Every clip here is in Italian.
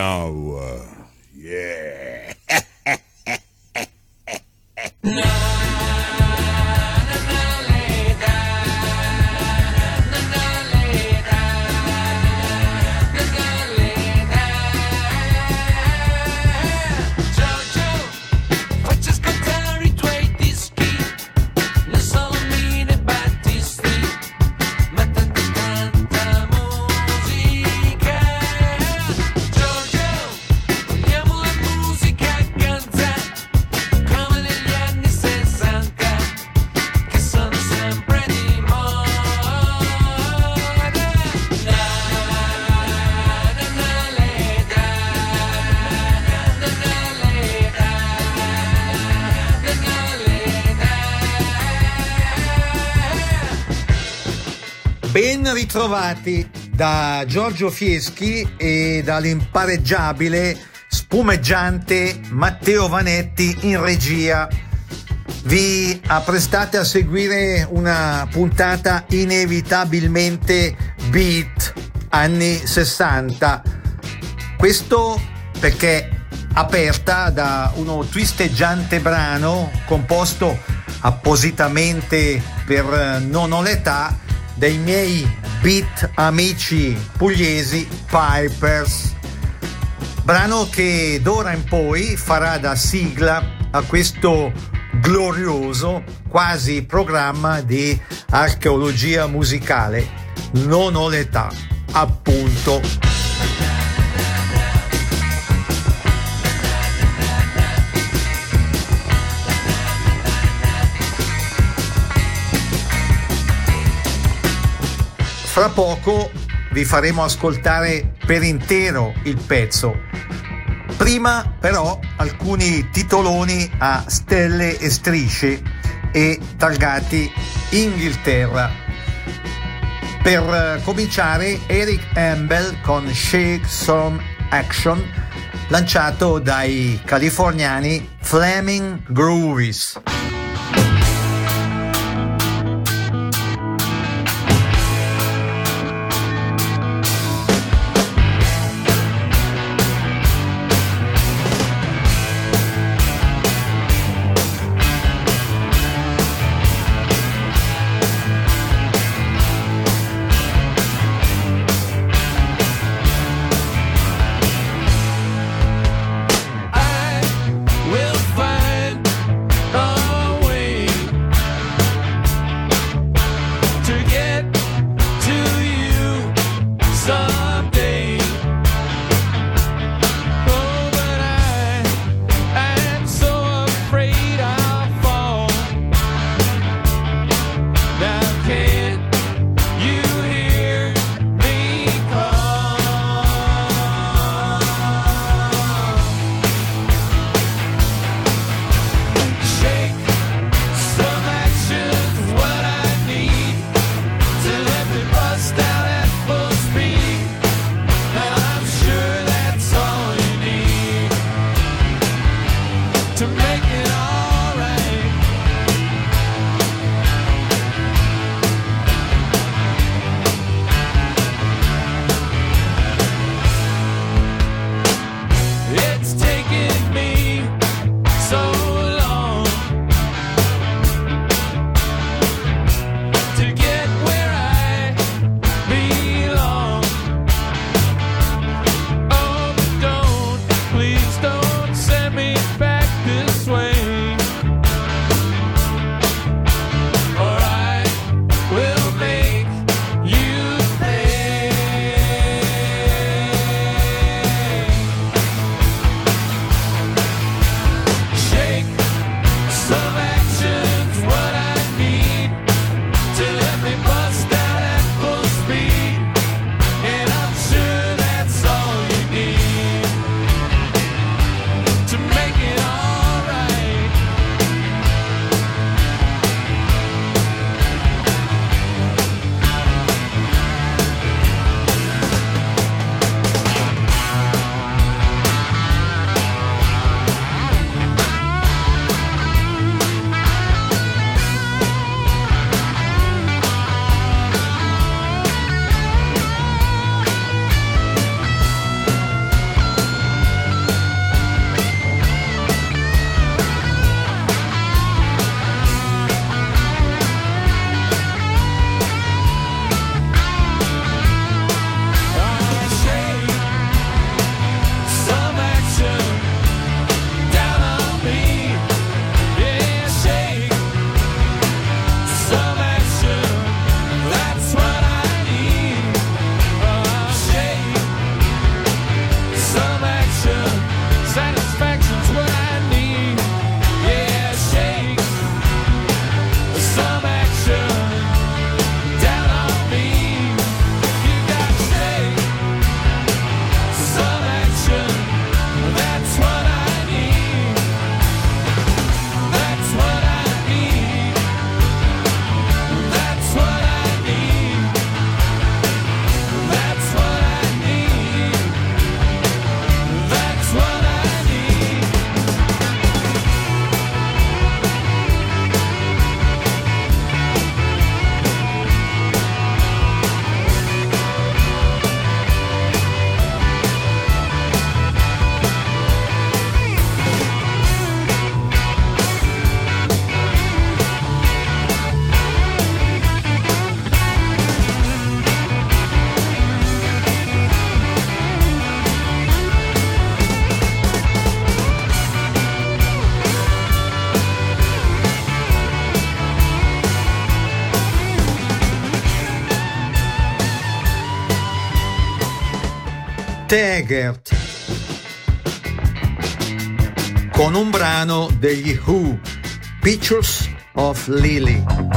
now. Ritrovati da Giorgio Fieschi e dall'impareggiabile, spumeggiante Matteo Vanetti in regia. Vi apprestate a seguire una puntata inevitabilmente beat anni 60. Questo perché aperta da uno twisteggiante brano composto appositamente per non ho l'età dei miei beat amici pugliesi Pipers. Brano che d'ora in poi farà da sigla a questo glorioso quasi programma di archeologia musicale. Non ho l'età, appunto. Fra poco vi faremo ascoltare per intero il pezzo. Prima però alcuni titoloni a stelle e strisce e targati Inghilterra. Per eh, cominciare Eric Ambel con Shake Some Action lanciato dai californiani Flaming Groovies. Taggart con un brano degli Who, Pictures of Lily.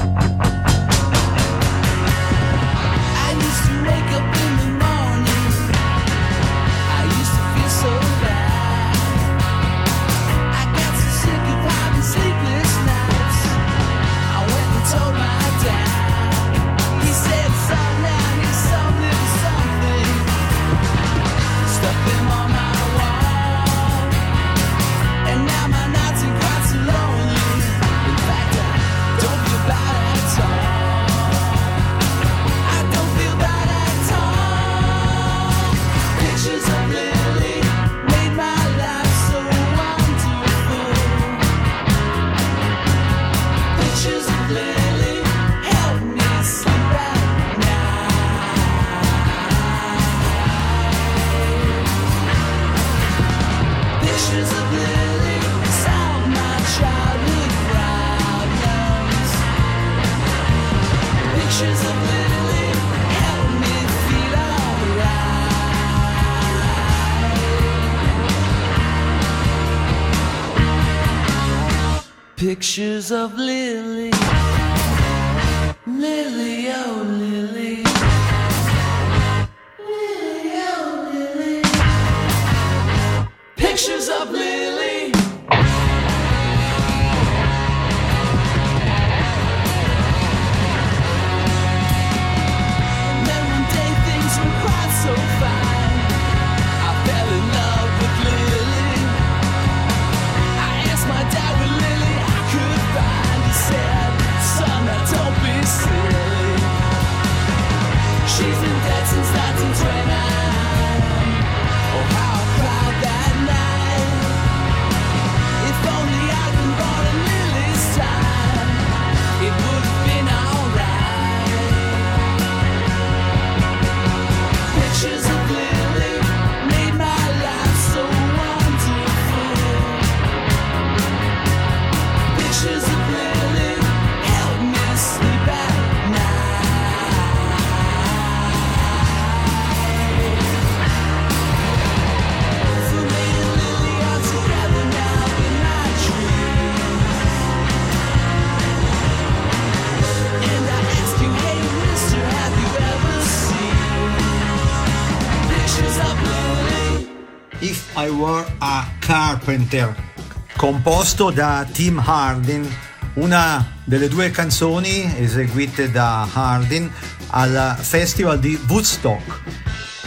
Winter, eh, composto da Tim Hardin, una delle due canzoni eseguite da Hardin al Festival di Woodstock.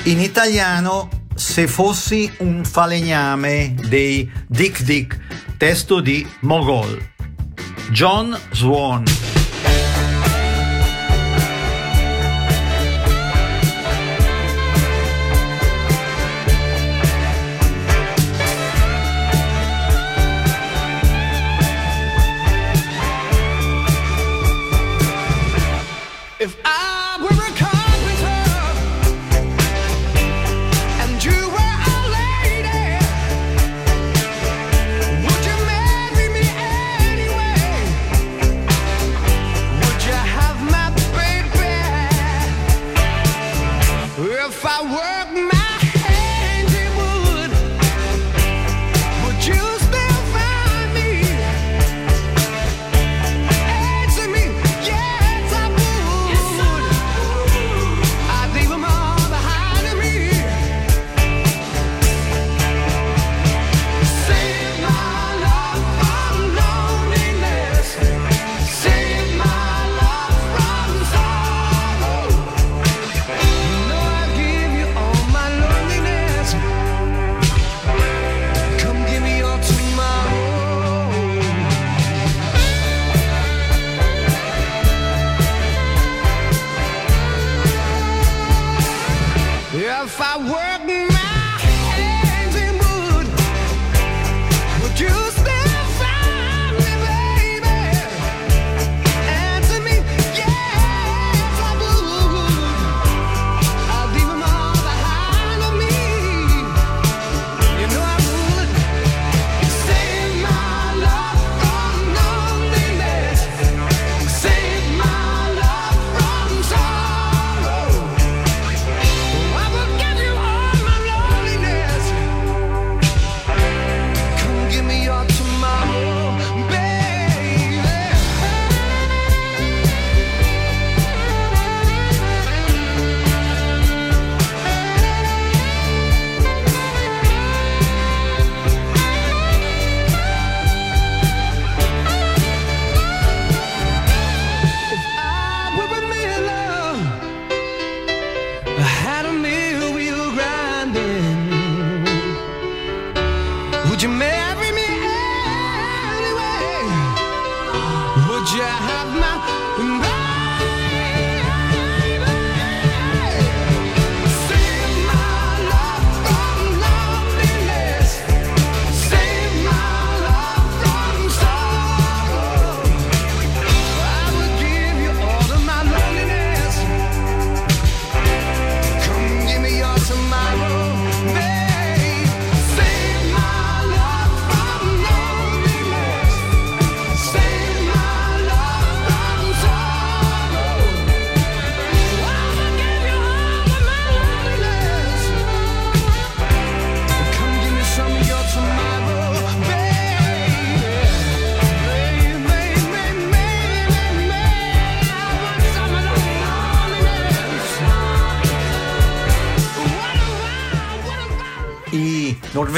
In italiano Se fossi un falegname dei Dick Dick, testo di Mogol. John Swan. if I were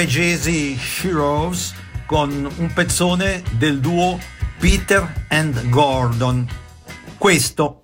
norvegesi Shiroz con un pezzone del duo Peter and Gordon. Questo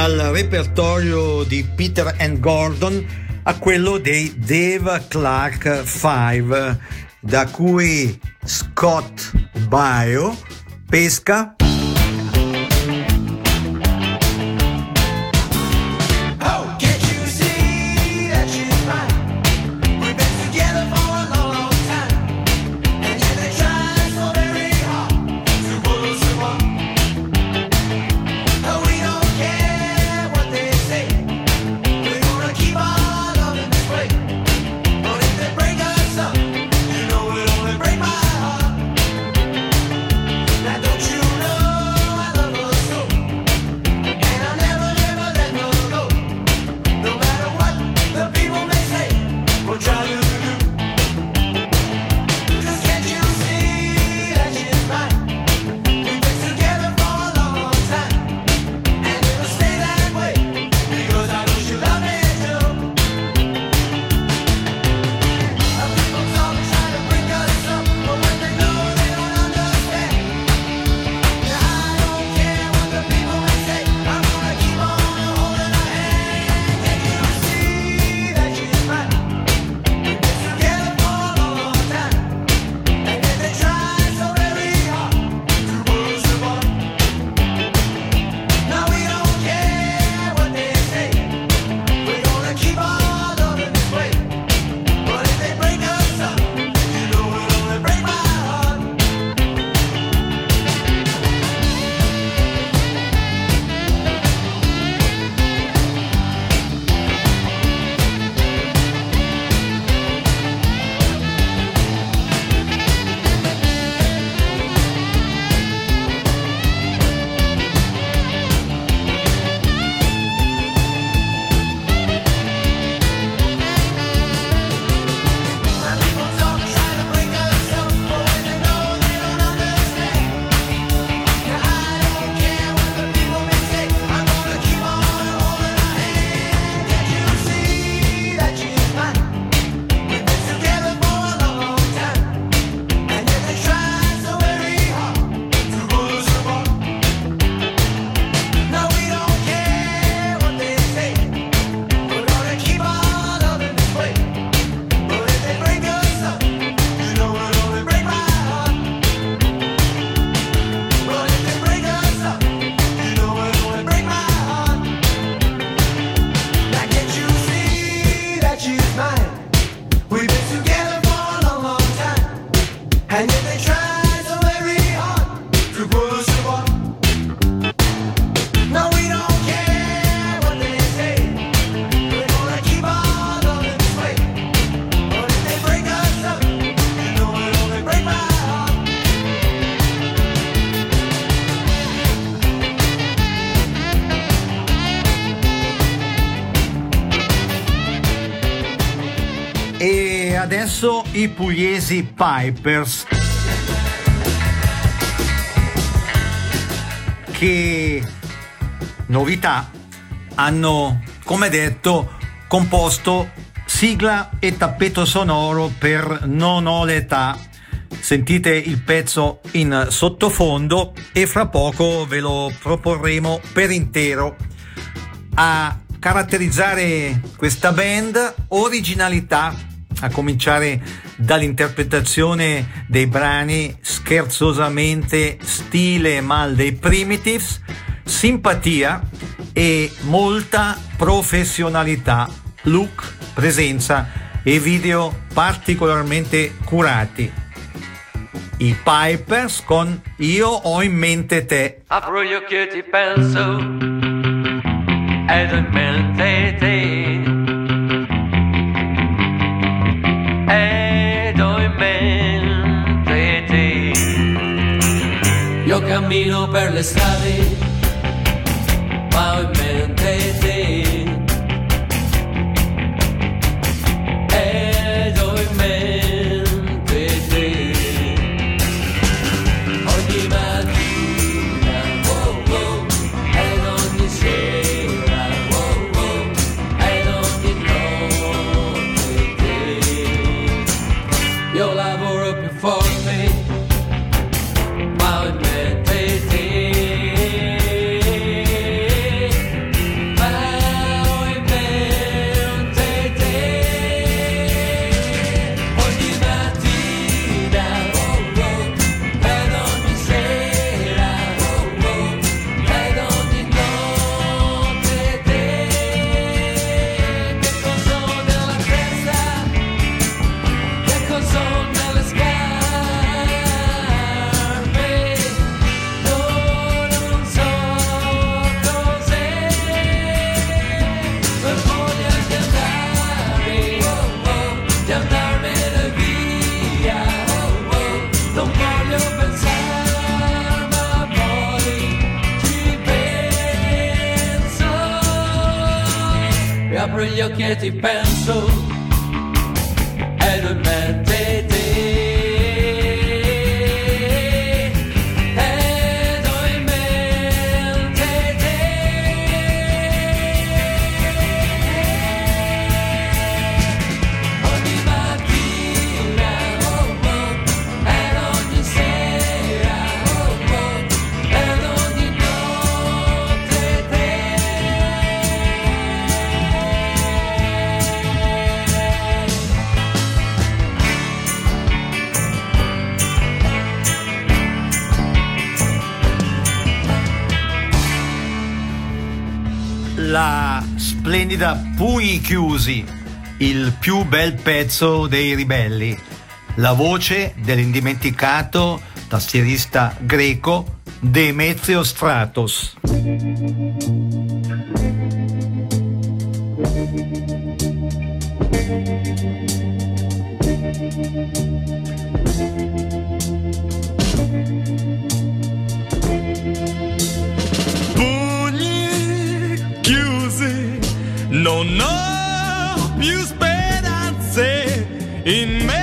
dal repertorio di Peter and Gordon a quello dei Dave Clark 5, da cui Scott Bio pesca adesso i pugliesi Pipers che novità hanno come detto composto sigla e tappeto sonoro per Non ho l'età. Sentite il pezzo in sottofondo e fra poco ve lo proporremo per intero. A caratterizzare questa band originalità a cominciare dall'interpretazione dei brani scherzosamente stile mal dei primitives simpatia e molta professionalità. Look presenza e video particolarmente curati. I Pipers con Io ho in mente te. Apro gli occhi e ti penso ed ho in mente te cammino per le strade ma ho in mente te Chiusi, il più bel pezzo dei ribelli, la voce dell'indimenticato tastierista greco Demetrio Stratos. pugni non più speranze, in me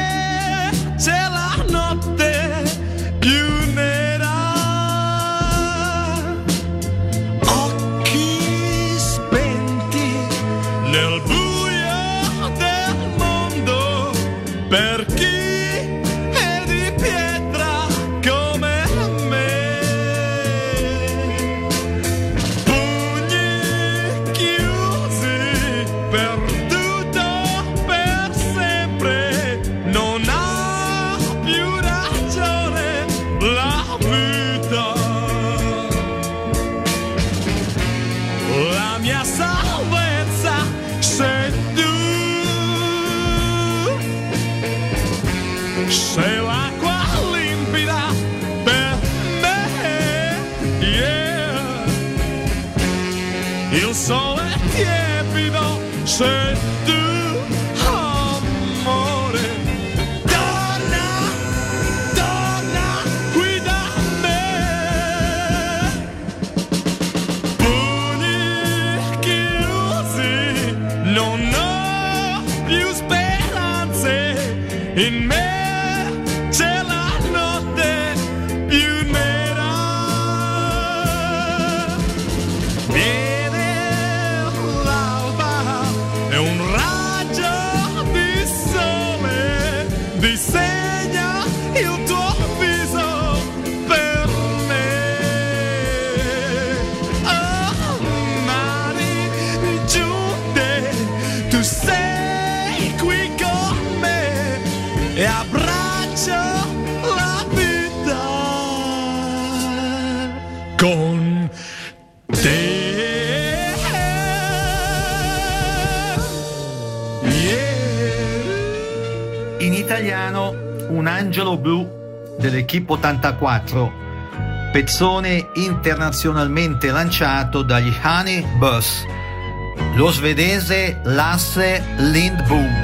angelo blu dell'Equipe 84, pezzone internazionalmente lanciato dagli Honey Bus, lo svedese Lasse Lindboom.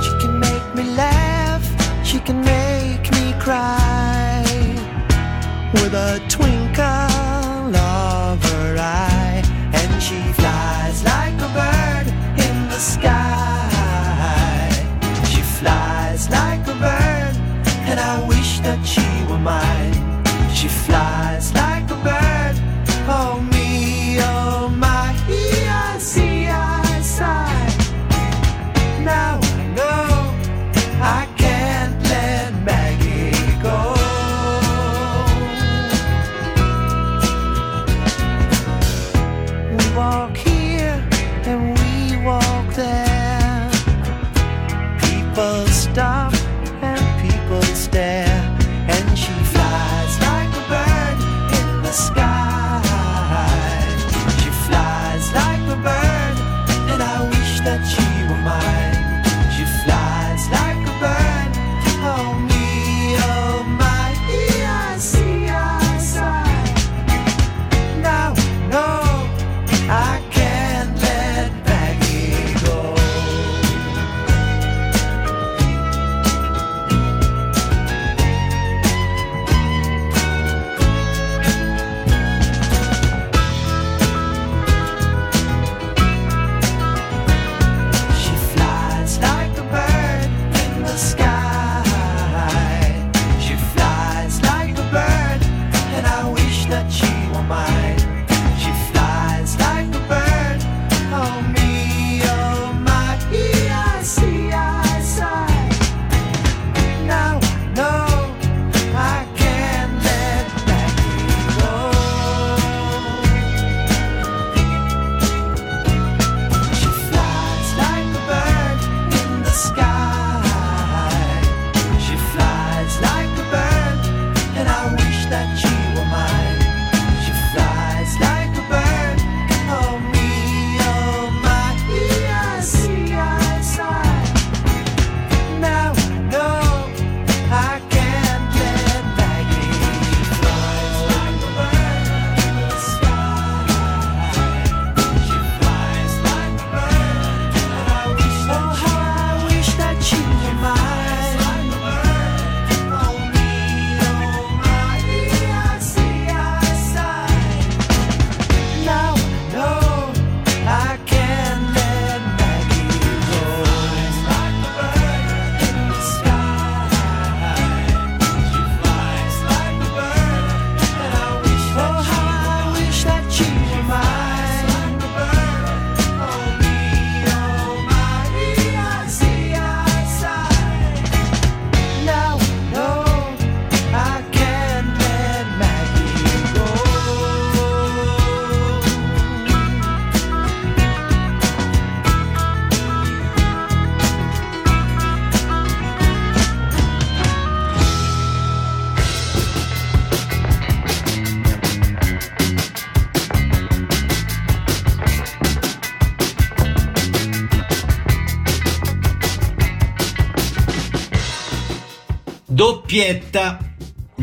She can make me laugh, she can make me cry with a twinkle.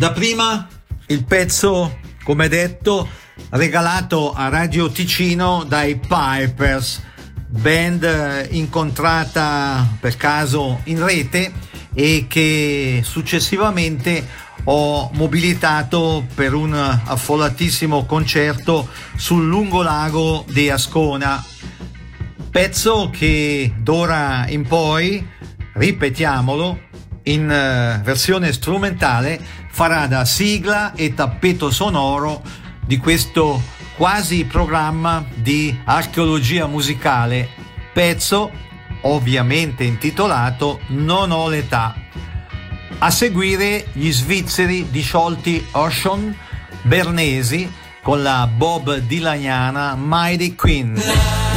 Dapprima il pezzo, come detto, regalato a Radio Ticino dai Pipers, band eh, incontrata per caso in rete e che successivamente ho mobilitato per un affollatissimo concerto sul lungolago di Ascona. Pezzo che d'ora in poi, ripetiamolo, in eh, versione strumentale farà da sigla e tappeto sonoro di questo quasi programma di archeologia musicale, pezzo ovviamente intitolato Non ho l'età. A seguire gli svizzeri disciolti Ocean Bernesi con la Bob Dilaniana Mighty Queen.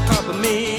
the cop of me.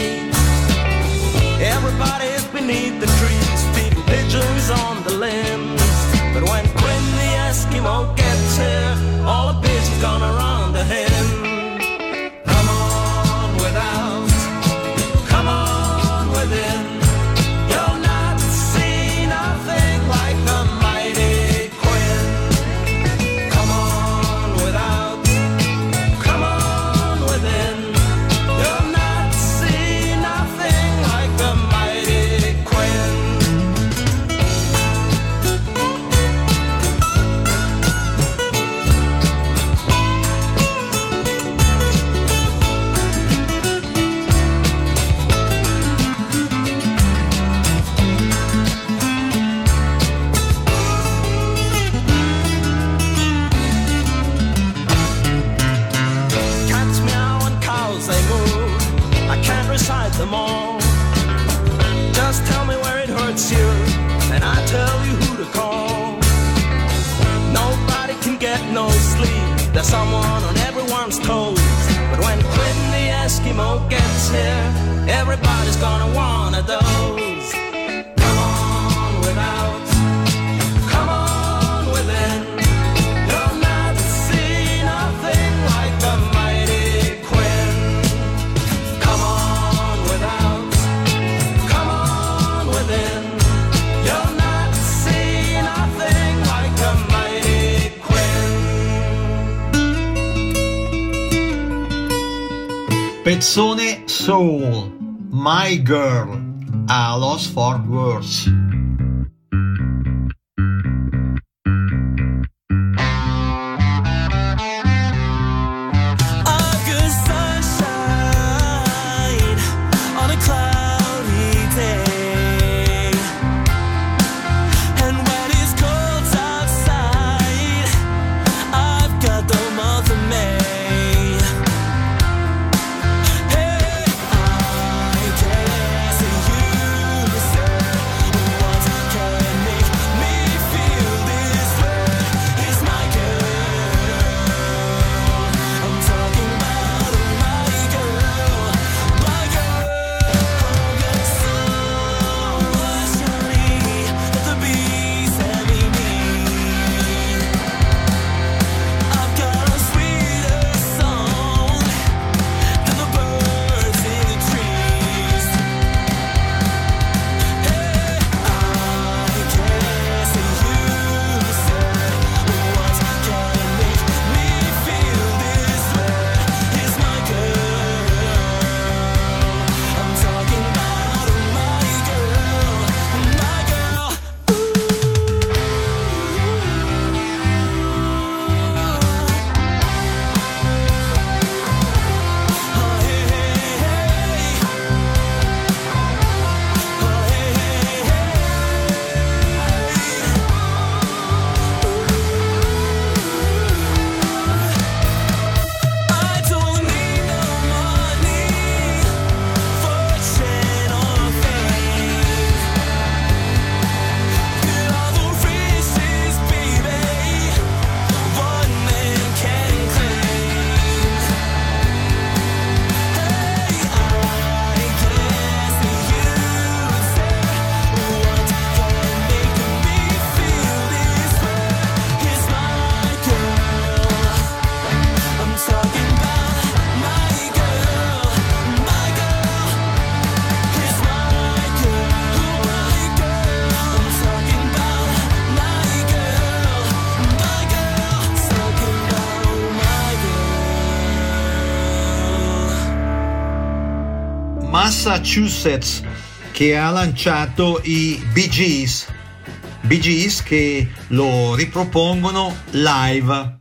Massachusetts che ha lanciato i Bee Gees, Bee Gees che lo ripropongono live.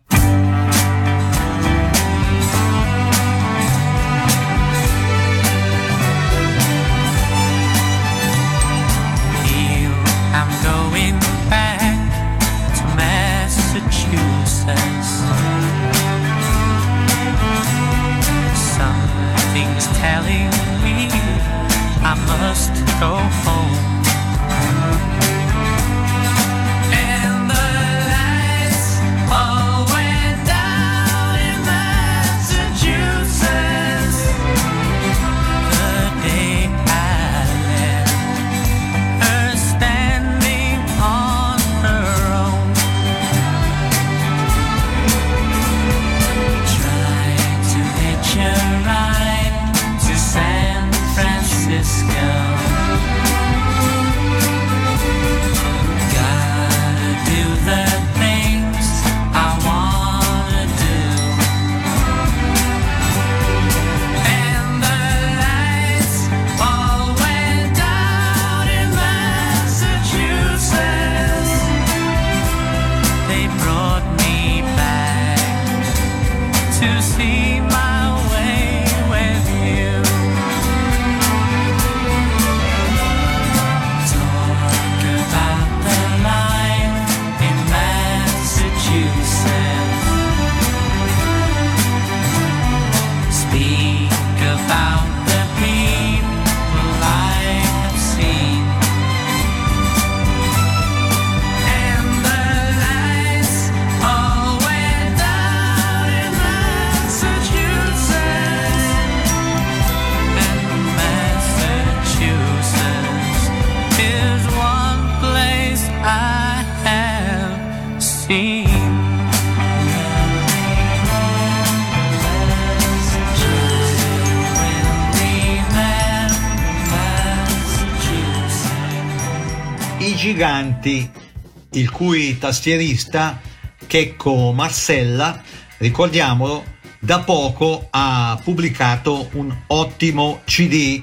Il cui tastierista Checco Marcella, ricordiamolo, da poco ha pubblicato un ottimo CD,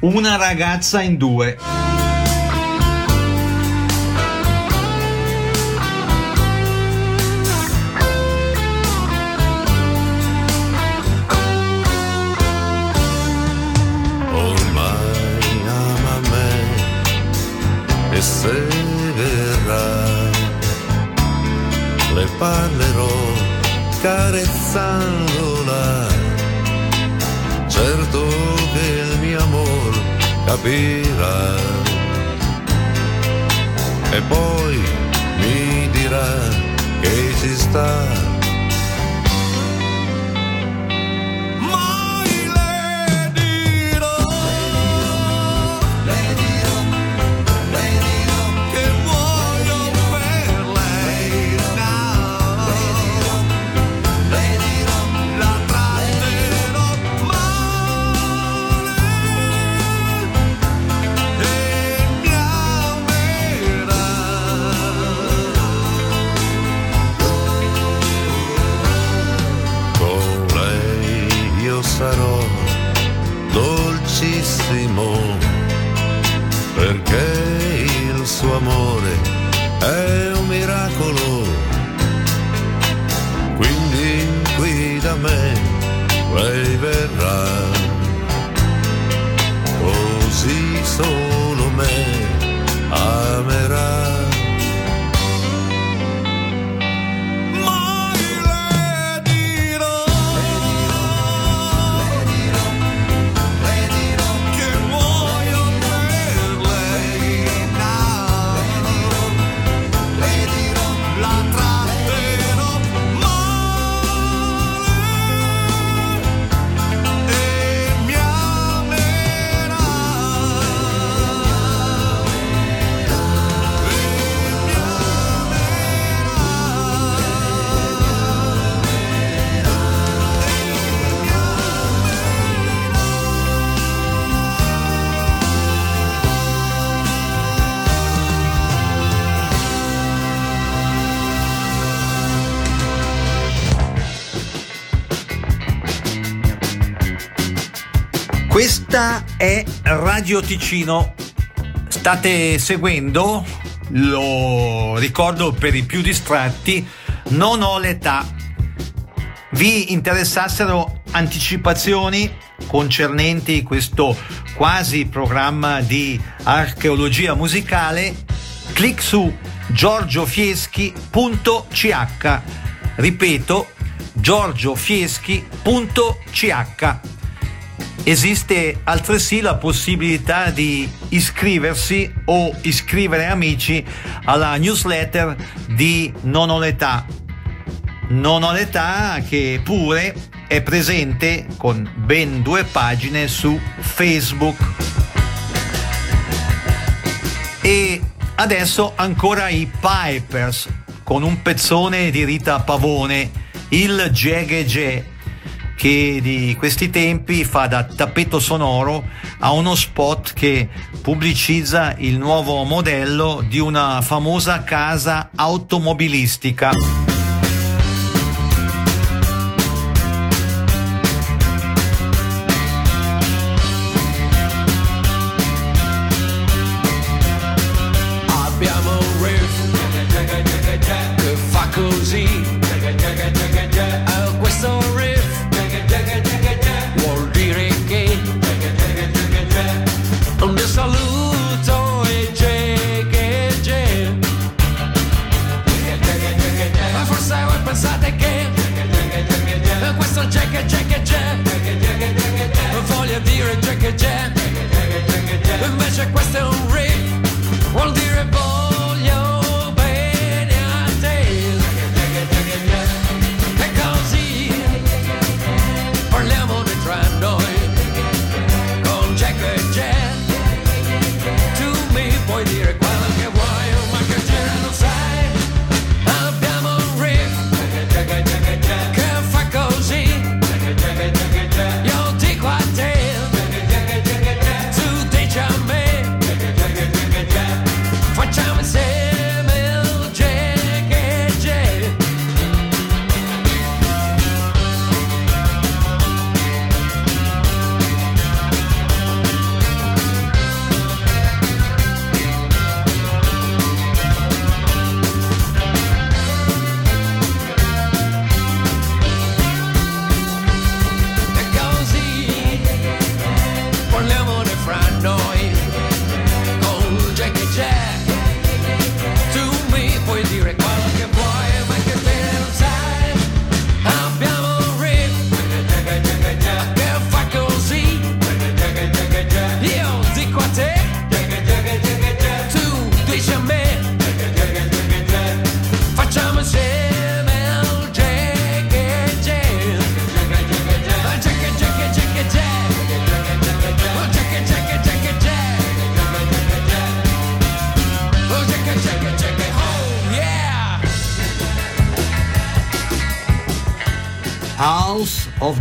Una ragazza in due. ormai parlerò carezzandola. Certo che il mio amor capirà. E poi mi dirà che ci sta Radio Ticino. State seguendo, lo ricordo per i più distratti, non ho l'età. Vi interessassero anticipazioni concernenti questo quasi programma di archeologia musicale? Clic su giorgiofieschi.ch. Ripeto, giorgiofieschi.ch. Esiste altresì la possibilità di iscriversi o iscrivere amici alla newsletter di Non ho l'età. Non ho l'età che pure è presente con ben due pagine su Facebook. E adesso ancora i Pipers con un pezzone di Rita Pavone, il Gege Ge che di questi tempi fa da tappeto sonoro a uno spot che pubblicizza il nuovo modello di una famosa casa automobilistica.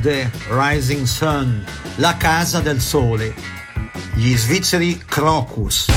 the Rising Sun, la casa del sole. Gli svizzeri Crocus.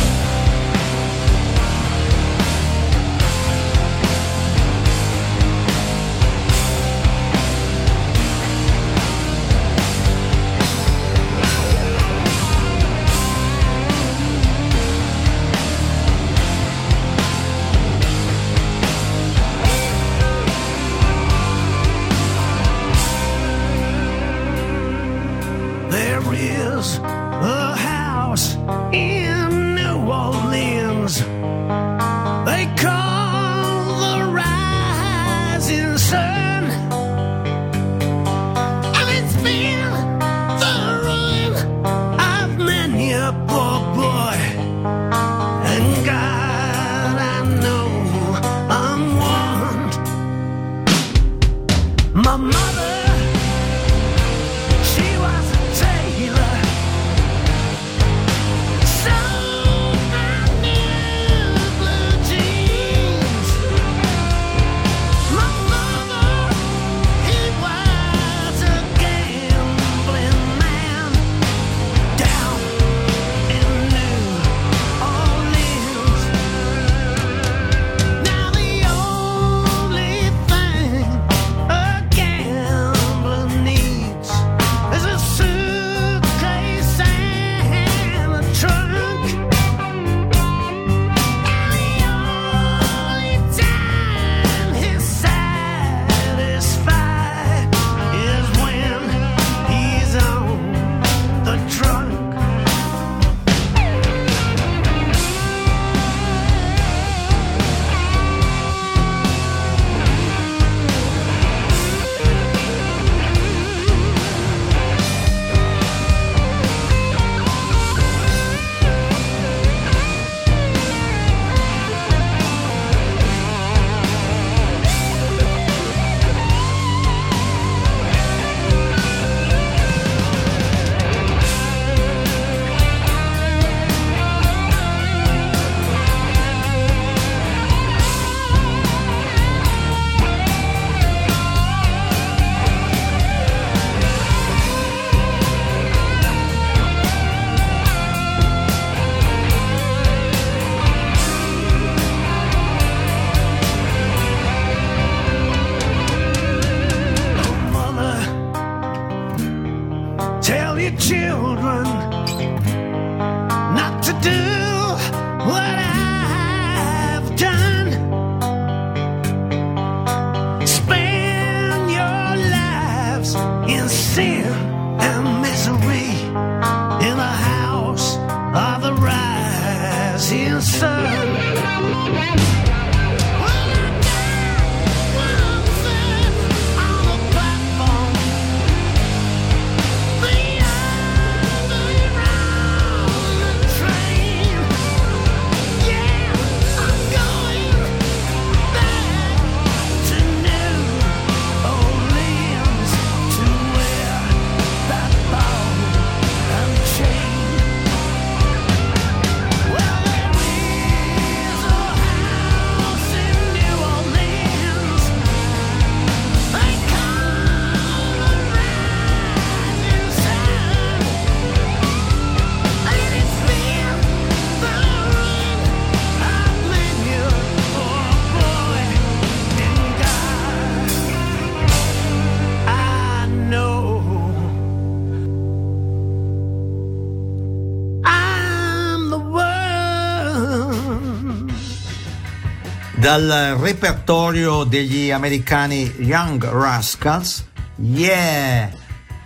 dal repertorio degli americani Young Rascals, yeah,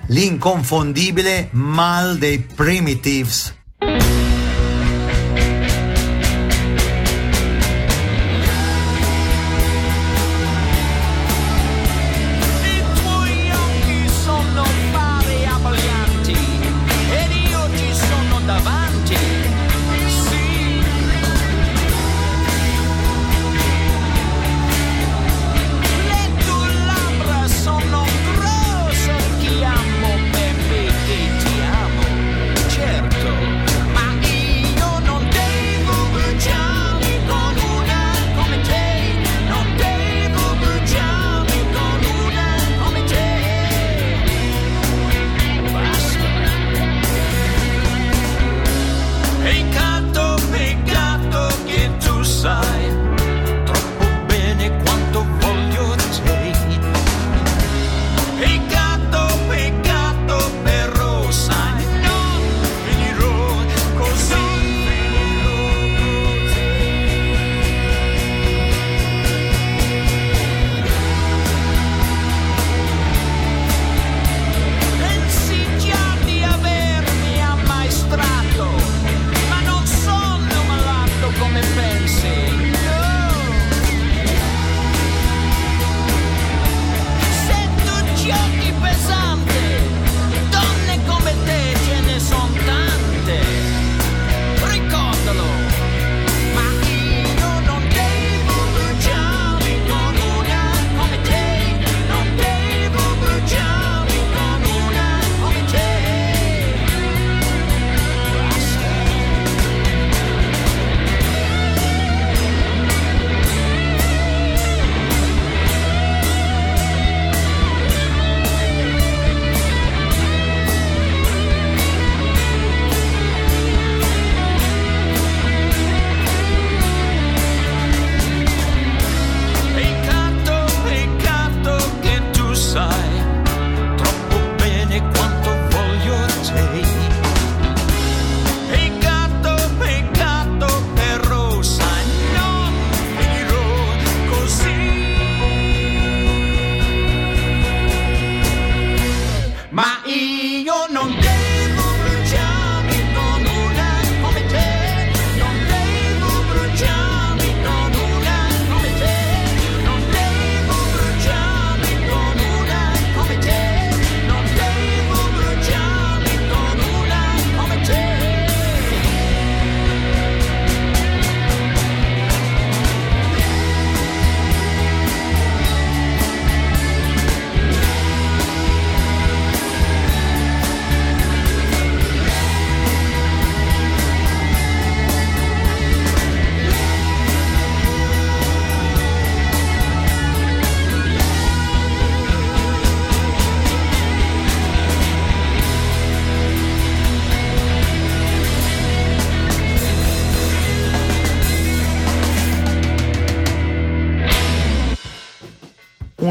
l'inconfondibile Mal dei Primitives.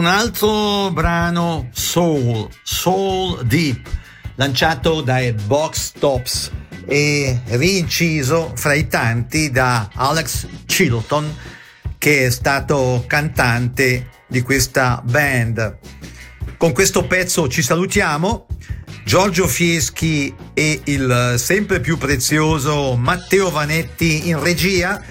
Altro brano soul, Soul Deep, lanciato dai Box Tops e rinciso fra i tanti da Alex Chilton, che è stato cantante di questa band. Con questo pezzo ci salutiamo. Giorgio Fieschi e il sempre più prezioso Matteo Vanetti in regia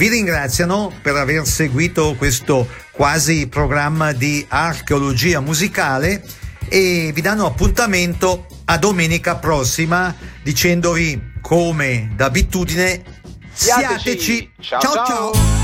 vi ringraziano per aver seguito questo quasi programma di archeologia musicale e vi danno appuntamento a domenica prossima dicendovi come d'abitudine siateci. Ciao, ciao. ciao. ciao.